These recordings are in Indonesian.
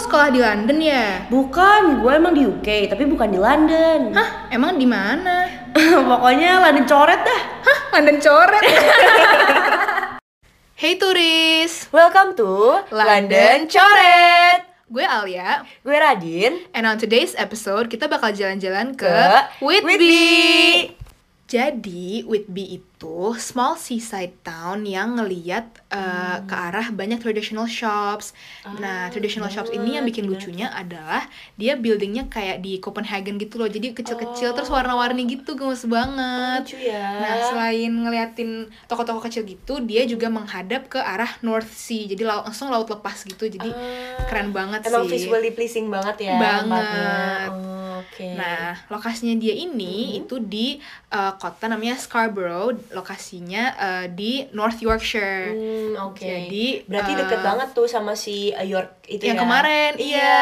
sekolah di London ya? Bukan, gue emang di UK, tapi bukan di London. Hah, emang di mana? Pokoknya London coret dah. Hah, London coret. hey turis, Welcome to London Coret. gue Alia. Gue Radin. And on today's episode kita bakal jalan-jalan ke, Ke Whitby. Whitby. Jadi Whitby itu small seaside town yang ngeliat uh, ke arah banyak traditional shops. nah, traditional shops ini yang bikin lucunya adalah dia buildingnya kayak di Copenhagen gitu loh. Jadi kecil-kecil terus warna-warni gitu, gemes banget. Lucu ya. Nah, selain ngeliatin toko-toko kecil gitu, dia juga menghadap ke arah North Sea. Jadi langsung laut lepas gitu. Jadi Ah, keren banget Emang sih. visually pleasing banget ya Banget. Oh, Oke. Nah, lokasinya dia ini Mm-hmm. itu di uh, kota namanya Scarborough, lokasinya uh, di North Yorkshire. Hmm, oke. Jadi, berarti eh, deket banget tuh sama si uh, York itu yang ya. kemarin, Iya, iya.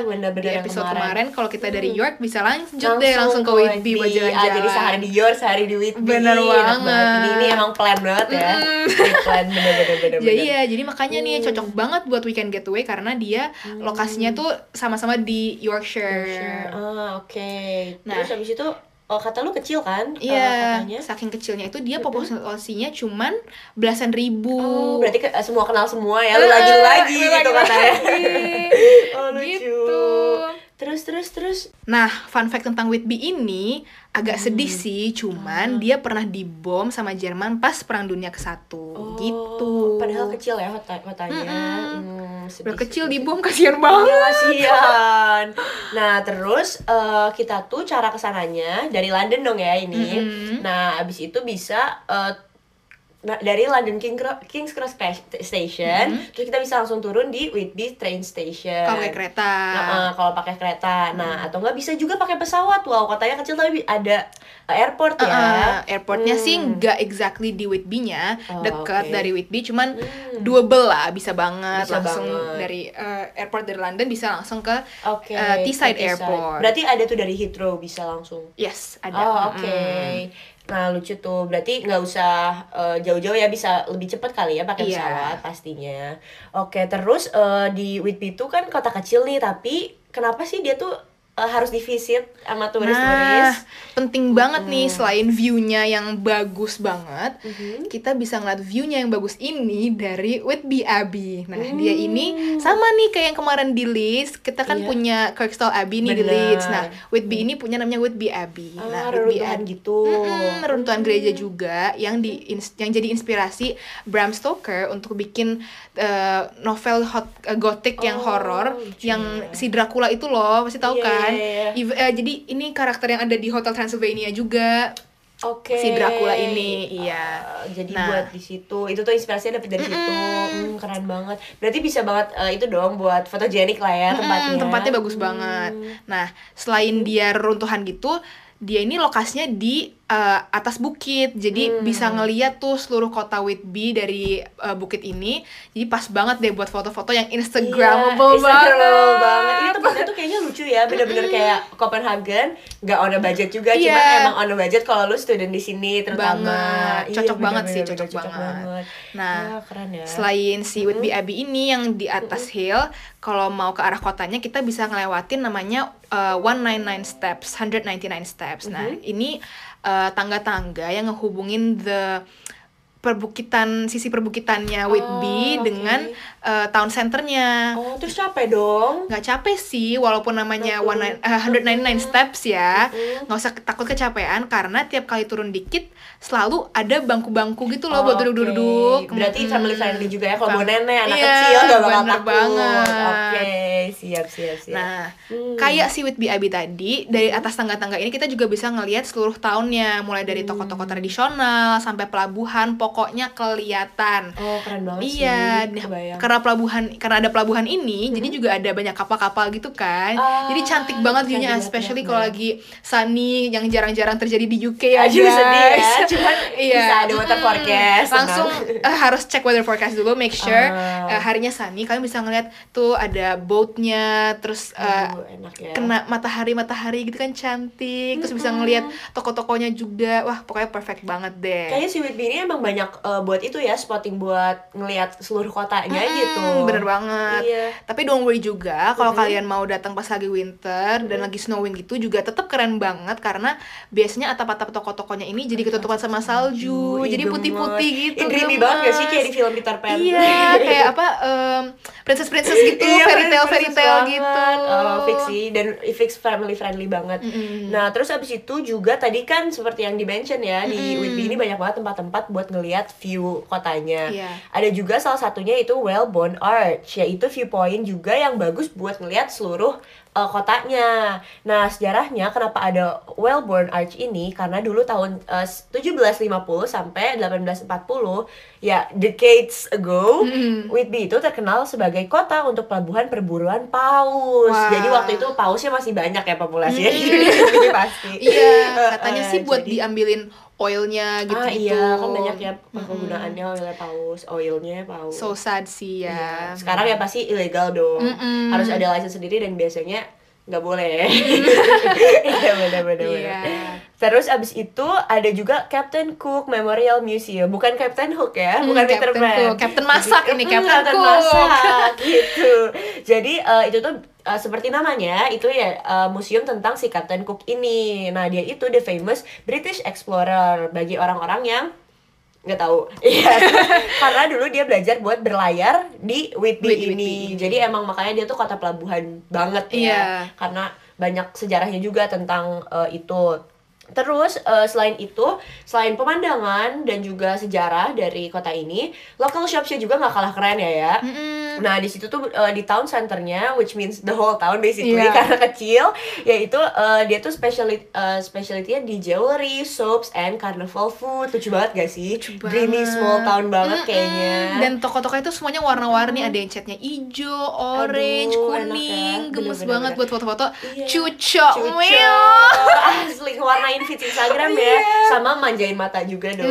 bener-bener Di yang episode kemarin, kalau kita dari Hmm. York bisa lanjut deh langsung ke Whitby buat jalan-jalan. Ah, jadi sehari di York, sehari di Whitby. Bener Enak banget. Ini, ini emang plan banget ya. Mm. plan bener-bener bener. Jadi iya, jadi makanya nih Hmm. cocok banget buat weekend getaway karena dia lokasinya tuh sama-sama di Yorkshire. Ah, oke. Nah. Terus habis itu oh, kata lu kecil kan? eh, Iya, kotanya? saking kecilnya itu dia populasinya cuman belasan ribu. Oh, berarti ke- semua kenal semua ya. Lu Eh, lu lagi lu gitu katanya. lagi. oh, lucu. Gitu. Terus terus terus. Nah, fun fact tentang Whitby ini agak Hmm. sedih sih, cuman dia pernah dibom sama Jerman pas Perang Dunia ke-1 Oh, gitu. Padahal kecil ya kota kotanya. Hmm, sedih, Udah kecil sedih. dibom kasihan Iya banget. kasihan. Nah terus eh, kita tuh cara ke sananya dari London dong ya ini. Mm-mm. Nah abis itu bisa eh, nah, dari London King Cro- Kings Cross Station, terus kita bisa langsung turun di Whitby Train Station. Kalau pakai kereta. Nah, eh, kalau pakai kereta. Nah, atau nggak bisa juga pakai pesawat. Wow, kotanya kecil tapi ada eh, airport ya. Uh-uh, airportnya sih Hmm. nggak exactly di Whitby-nya, Oh, dekat oke. dari Whitby, cuman Hmm. doable lah, bisa banget Bisa langsung banget. dari uh, airport dari London bisa langsung ke Oke. eh, Teesside Airport. Berarti ada tuh dari Heathrow bisa langsung. yes ada. Oh, oke. Mm. Nah, lucu tuh. Berarti nggak usah eh, jauh-jauh ya, bisa lebih cepat kali ya pakai Iya. pesawat pastinya. Oke, terus eh, di Whitby itu kan kota kecil nih, tapi kenapa sih dia tuh eh, harus divisit sama Nah, turis-turis? penting banget nih selain view-nya yang bagus banget, Mhm. kita bisa ngeliat view-nya yang bagus ini dari Whitby Abbey. Nah, Hmm. dia ini sama nih kayak yang kemarin di Leeds. Kita kan Iya. punya Kirkstall Abbey nih di Benar. Leeds. Nah, Whitby ini punya namanya Whitby Abbey. Ah, nah, Whitby Abbey gitu. Mm-mm, reruntuhan gereja juga yang di yang jadi inspirasi Bram Stoker untuk bikin eh, novel hot eh, gothic yang Oh, horor lucu yang ya. si Dracula itu loh, pasti tahu Iya, kan? Iya, iya. Ev- eh, jadi ini karakter yang ada di Hotel Transylvania juga. Oke. Si Dracula ini, iya. Ah, jadi Nah. buat di situ. Itu tuh inspirasinya dapet dari situ. Hmm, keren banget. Berarti bisa banget eh, itu dong buat fotogenik lah ya tempatnya. Mm, tempatnya bagus banget. Nah, selain dia reruntuhan gitu, dia ini lokasinya di eh, atas bukit. Jadi Hmm. bisa ngeliat tuh seluruh kota Whitby dari eh, bukit ini. Jadi pas banget deh buat foto-foto yang Instagramable Iya, banget. Instagramable banget. Ini tempatnya tuh kayaknya lucu ya, bener-bener kayak Copenhagen, nggak on a budget juga, Iya. cuman emang on a budget kalau lu student di sini terutama. Banget. Iya, Cocok banget sih, bener-bener cocok banget. Nah, Wah, keren ya. Selain si Whitby Abbey ini yang di atas hill, kalau mau ke arah kotanya kita bisa ngelewatin namanya uh, 199 steps, 199 steps. Nah, ini uh, tangga-tangga yang ngehubungin the perbukitan sisi perbukitannya Whitby oke. dengan uh, town centernya. Oh, terus capek dong. nggak capek sih walaupun namanya Nggak. 19 eh, 199 steps ya nggak usah takut kecapean karena tiap kali turun dikit selalu ada bangku-bangku gitu loh buat Oke. duduk-duduk Berarti Mm. family friendly juga ya kalau nenek, anak Iya, kecil gak bakal takut. banget. Oke, siap siap siap. Nah, Hmm. kayak si Whitby Abbey tadi, dari atas tangga-tangga ini kita juga bisa ngelihat seluruh tahunnya, mulai dari toko-toko Hmm. tradisional sampai pelabuhan, pokoknya kelihatan. Oh, keren banget sih. Iya, nah, Kebayang. Karena pelabuhan karena ada pelabuhan ini, jadi juga ada banyak kapal-kapal gitu kan. Ah, jadi cantik banget view-nya, especially kalau lagi sunny yang jarang-jarang terjadi di UK ya Aduh, guys. sedih ya. Cuman bisa ada weather forecast, Langsung eh, harus cek weather forecast dulu, make sure Ah. eh, harinya sunny. Kalian bisa ngeliat tuh ada boat view-nya terus eh, Aduh, enak ya. kena matahari matahari gitu kan cantik terus bisa ngelihat toko-tokonya juga wah pokoknya perfect banget deh Kayaknya si Whitby ini emang banyak eh, buat itu ya, spotting buat ngelihat seluruh kotanya Mm, gitu. Bener banget Iya. tapi don't worry juga kalau kalian mau datang pas lagi winter dan lagi snowing gitu juga tetap keren banget karena biasanya atap-atap toko-tokonya ini jadi ketutupan sama salju Ih, jadi putih-putih gitu dreamy banget gak sih kayak di film Peter Pan? iya kayak apa em, princess-princess gitu Iya, fairy tale fairy princess tale banget. gitu Oh, fix sih dan fix family friendly banget. Nah, terus abis itu juga tadi kan seperti yang di mention ya di Whitby ini banyak banget tempat-tempat buat ngelihat view kotanya. Iya. Ada juga salah satunya itu Wellborn Arch, yaitu viewpoint juga yang bagus buat ngelihat seluruh uh, kotanya. Nah, sejarahnya kenapa ada Wellborn Arch ini karena dulu tahun uh, 1750 sampai 1840 ya decades ago Whitby itu terkenal sebagai kota untuk pelabuhan perburuan paus. Wah. Jadi waktu itu pausnya masih banyak ya populasinya di Indonesia ini pasti. iya Uh, katanya uh, sih buat jadi- diambilin oilnya gitu Ah iya, kan banyak ya penggunaannya oilnya paus, oilnya paus. so sad sih ya Iya. Sekarang ya pasti ilegal dong. Mm-mm. Harus ada license sendiri dan biasanya nggak boleh. Iya benar benar. Benar. Terus abis itu ada juga Captain Cook Memorial Museum, bukan Captain Hook ya, Hmm, bukan Peter Captain Pan. Cook. Captain masak ini, Hmm, Captain Cook. masak gitu. Jadi eh, itu tuh eh, seperti namanya itu ya eh, museum tentang si Captain Cook ini. Nah dia itu the famous British explorer bagi orang-orang yang nggak tahu iya karena dulu dia belajar buat berlayar di Whitby, Whitby, ini Whitby. jadi emang makanya dia tuh kota pelabuhan banget ya Iya. karena banyak sejarahnya juga tentang eh, itu Terus eh, selain itu, selain pemandangan dan juga sejarah dari kota ini, local shopsnya juga nggak kalah keren ya ya. Mm-mm. Nah di situ tuh eh, di town centernya, which means the whole town basically Iya. karena kecil, yaitu eh, dia tuh speciality uh, specialty di jewelry, soaps, and carnival food. Lucu banget gak sih? Dreamy banget. small town banget Mm-mm. kayaknya. Dan toko-toko itu semuanya warna-warni, ada yang catnya hijau, orange, Aduh, kuning, ya. gemes banget bener. buat foto-foto. Iya. Cuco, Cuco. meow. asli warnain feed Instagram ya sama manjain mata juga dong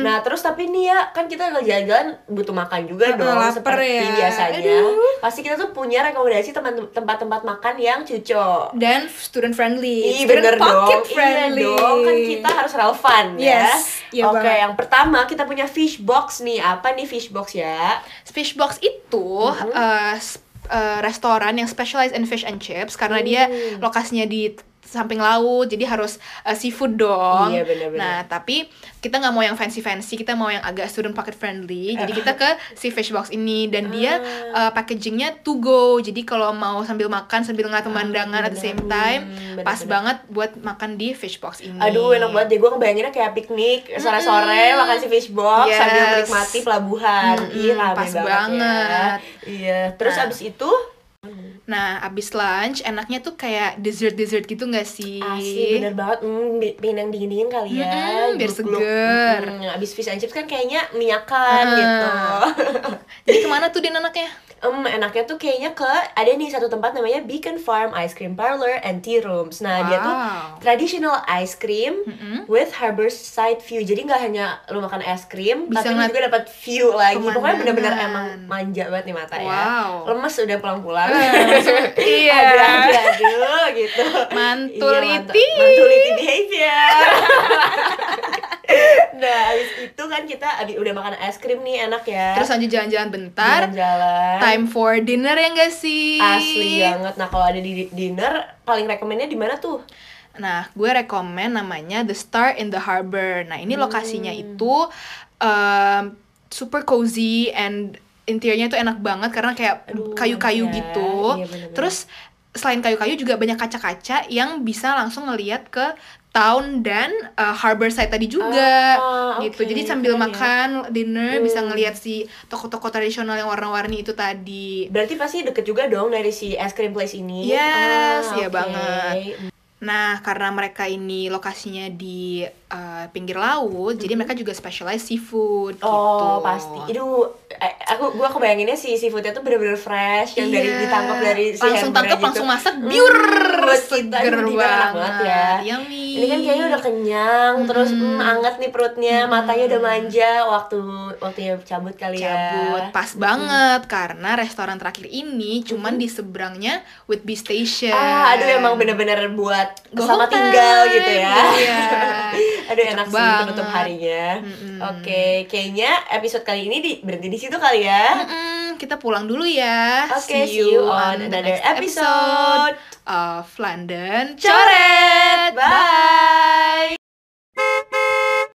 Mm-mm. nah terus tapi nih ya kan kita kalau jalan-jalan butuh makan juga dong seperti ya. biasanya Aduh. pasti kita tuh punya rekomendasi tempat- tempat-tempat makan yang cuco Dan student friendly, Ih student bener pocket dong, friendly. iya dong, kan kita harus relevan ya Yes, iya Oke, banget. yang pertama kita punya fish box nih, apa nih fish box ya? Fishbox itu Mm-hmm. uh, uh, restoran yang specialized in fish and chips karena dia Hmm. lokasinya di samping laut jadi harus uh, seafood dong. Iya, benar-benar. Nah tapi kita nggak mau yang fancy fancy, kita mau yang agak student pocket friendly. Jadi kita ke si Fishbox ini dan dia Ah. uh, packagingnya to go. Jadi kalau mau sambil makan sambil ngeliat pemandangan at the same time, Hmm, pas benar-benar. banget buat makan di Fishbox ini. Aduh enak banget deh, gue ngebayanginnya kayak piknik sore-sore makan si fish box Yes. sambil menikmati pelabuhan Mm-mm, Ih rame pas banget, banget. ya Iya, terus Nah. abis itu Nah abis lunch enaknya tuh kayak dessert dessert gitu nggak sih? Asli bener banget, mm, bi- pengen yang dingin-dingin kali ya Mm-mm, biar Gluk-gluk. seger. Mm, Abis fish and chips kan kayaknya minyakan Ah. gitu Jadi ke mana tuh din anaknya? Em, enaknya tuh kayaknya ke ada nih satu tempat namanya Beacon Farm Ice Cream Parlor and Tea Rooms. Nah dia tuh Wow. traditional ice cream with harborside view. Jadi nggak hanya lu makan es krim, Bisa tapi lu juga dapat view lagi. Pokoknya bener-bener pemandangan. emang manja banget nih mata ya. Wow. Lemes udah pulang-pulang. iya. aduh, aduh, gitu. Mantuliti. Iya. Mantuliti behavior. nah, habis itu kan kita abi- udah makan es krim nih enak ya. Terus lanjut jalan-jalan bentar. jalan-jalan. Time for dinner ya enggak sih? Asli banget. Nah, kalau ada di dinner paling rekomennya di mana tuh? Nah, gue rekomen namanya The Star in the Harbor. Nah, ini lokasinya Hmm. itu um, super cozy and interiornya itu enak banget karena kayak kayu-kayu ya. gitu. Iya, bener-bener. Terus selain kayu-kayu juga banyak kaca-kaca yang bisa langsung ngelihat ke town dan uh, harbor side tadi juga Ah, gitu. Jadi sambil keren ya. makan dinner bisa Hmm. ngelihat si toko-toko tradisional yang warna-warni itu tadi. Berarti pasti deket juga dong dari si es krim place ini. Yes, Ah, iya oke. banget. Nah, karena mereka ini lokasinya di uh, pinggir laut, jadi mereka juga specialize seafood Mm-hmm. Oh, gitu. pasti. Itu eh, aku gua kebayanginnya sih seafoodnya tuh bener-bener fresh yang dari Iya. ditangkap dari si langsung tangkap gitu. langsung masak Hmm, biur kita seger banget ya. yummy Ini kan kayaknya udah kenyang, terus hmm, anget nih perutnya, matanya udah manja waktu waktunya cabut kali ya. cabut pas banget karena restoran terakhir ini cuman di seberangnya Whitby Station Ah, aduh emang bener-bener buat Go sama tinggal gitu ya. Iya. aduh enak sih penutup harinya. Mm-mm. Oke, kayaknya episode kali ini di, berhenti di situ kali ya. Mm-mm, kita pulang dulu ya Oke, see you on the another next episode. of London Coret. Bye.